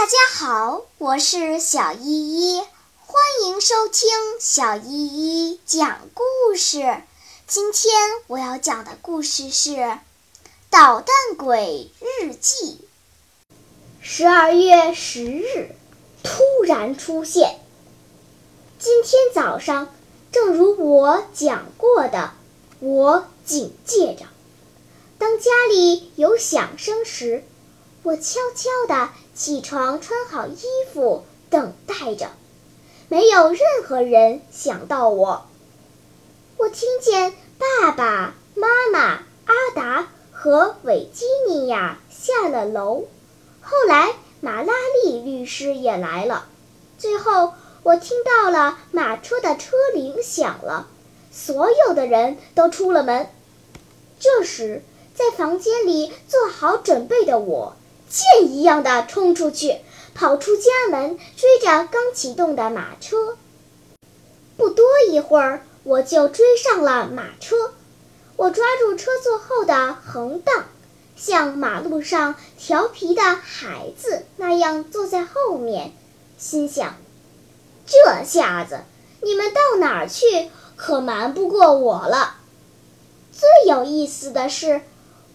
大家好，我是小依依，欢迎收听小依依讲故事。今天我要讲的故事是《捣蛋鬼日记》。十二月十日，突然出现。今天早上，正如我讲过的，我警戒着。当家里有响声时，我悄悄地起床，穿好衣服，等待着。没有任何人想到我。我听见爸爸妈妈、阿达和维吉尼亚下了楼，后来马拉利律师也来了。最后，我听到了马车的车铃响了，所有的人都出了门。这时，在房间里做好准备的我，箭一样的冲出去，跑出家门，追着刚启动的马车。不多一会儿，我就追上了马车。我抓住车座后的横档，像马路上调皮的孩子那样坐在后面，心想：这下子你们到哪儿去，可瞒不过我了。最有意思的是。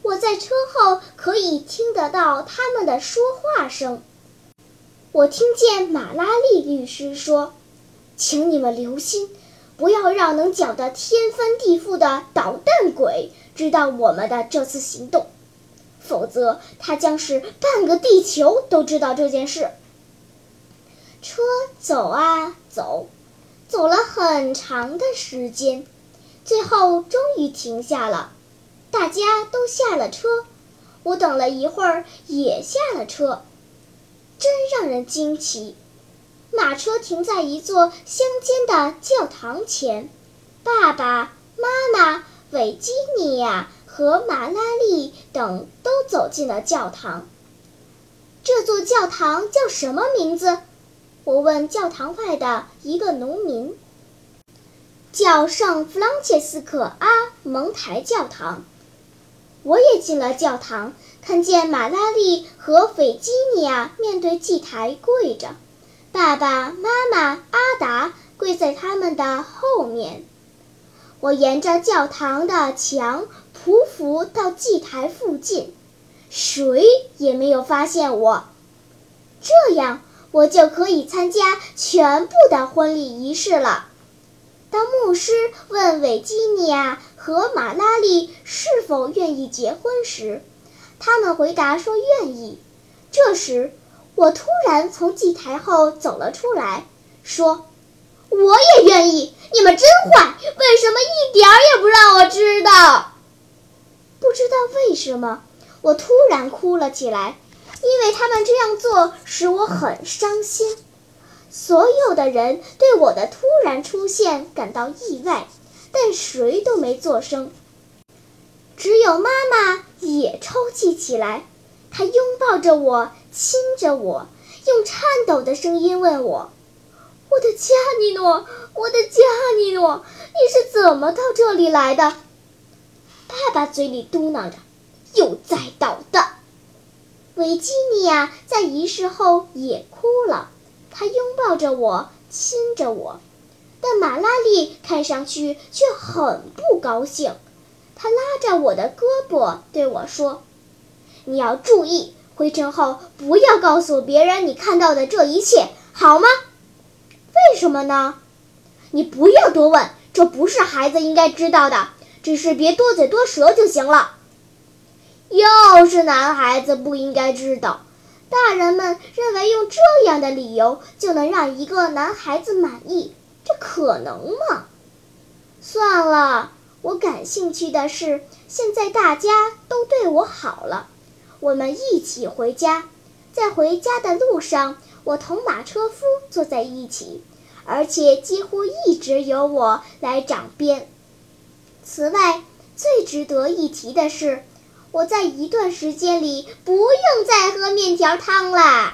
我在车后可以听得到他们的说话声。我听见马拉利律师说：“请你们留心，不要让能搅得天翻地覆的捣蛋鬼知道我们的这次行动，否则他将是半个地球都知道这件事。”车走啊走，走了很长的时间，最后终于停下了。大家都下了车，我等了一会儿也下了车，真让人惊奇。马车停在一座乡间的教堂前，爸爸妈妈、维吉尼亚和马拉利等都走进了教堂。这座教堂叫什么名字？我问教堂外的一个农民。叫圣弗朗切斯克阿蒙台教堂。我也进了教堂，看见马拉利和斐吉尼亚面对祭台跪着，爸爸妈妈阿达跪在他们的后面。我沿着教堂的墙匍匐到祭台附近，谁也没有发现我。这样，我就可以参加全部的婚礼仪式了。当牧师问维吉尼亚和马拉利是否愿意结婚时，他们回答说愿意。这时，我突然从祭台后走了出来，说：“我也愿意！你们真坏，为什么一点儿也不让我知道？”不知道为什么，我突然哭了起来，因为他们这样做使我很伤心。所有的人对我的突然出现感到意外，但谁都没作声。只有妈妈也抽泣起来，她拥抱着我，亲着我，用颤抖的声音问我：“我的加尼诺，我的加尼诺，你是怎么到这里来的？”爸爸嘴里嘟囔着：“又在捣蛋。”维吉尼亚在仪式后也哭了。他拥抱着我，亲着我，但马拉利看上去却很不高兴。他拉着我的胳膊对我说：“你要注意，回城后不要告诉别人你看到的这一切，好吗？”“为什么呢？”“你不要多问，这不是孩子应该知道的。只是别多嘴多舌就行了。”“又是男孩子不应该知道。”大人们认为用这样的理由就能让一个男孩子满意，这可能吗？算了，我感兴趣的是，现在大家都对我好了，我们一起回家。在回家的路上，我同马车夫坐在一起，而且几乎一直由我来掌鞭。此外，最值得一提的是。我在一段时间里不用再喝面条汤了。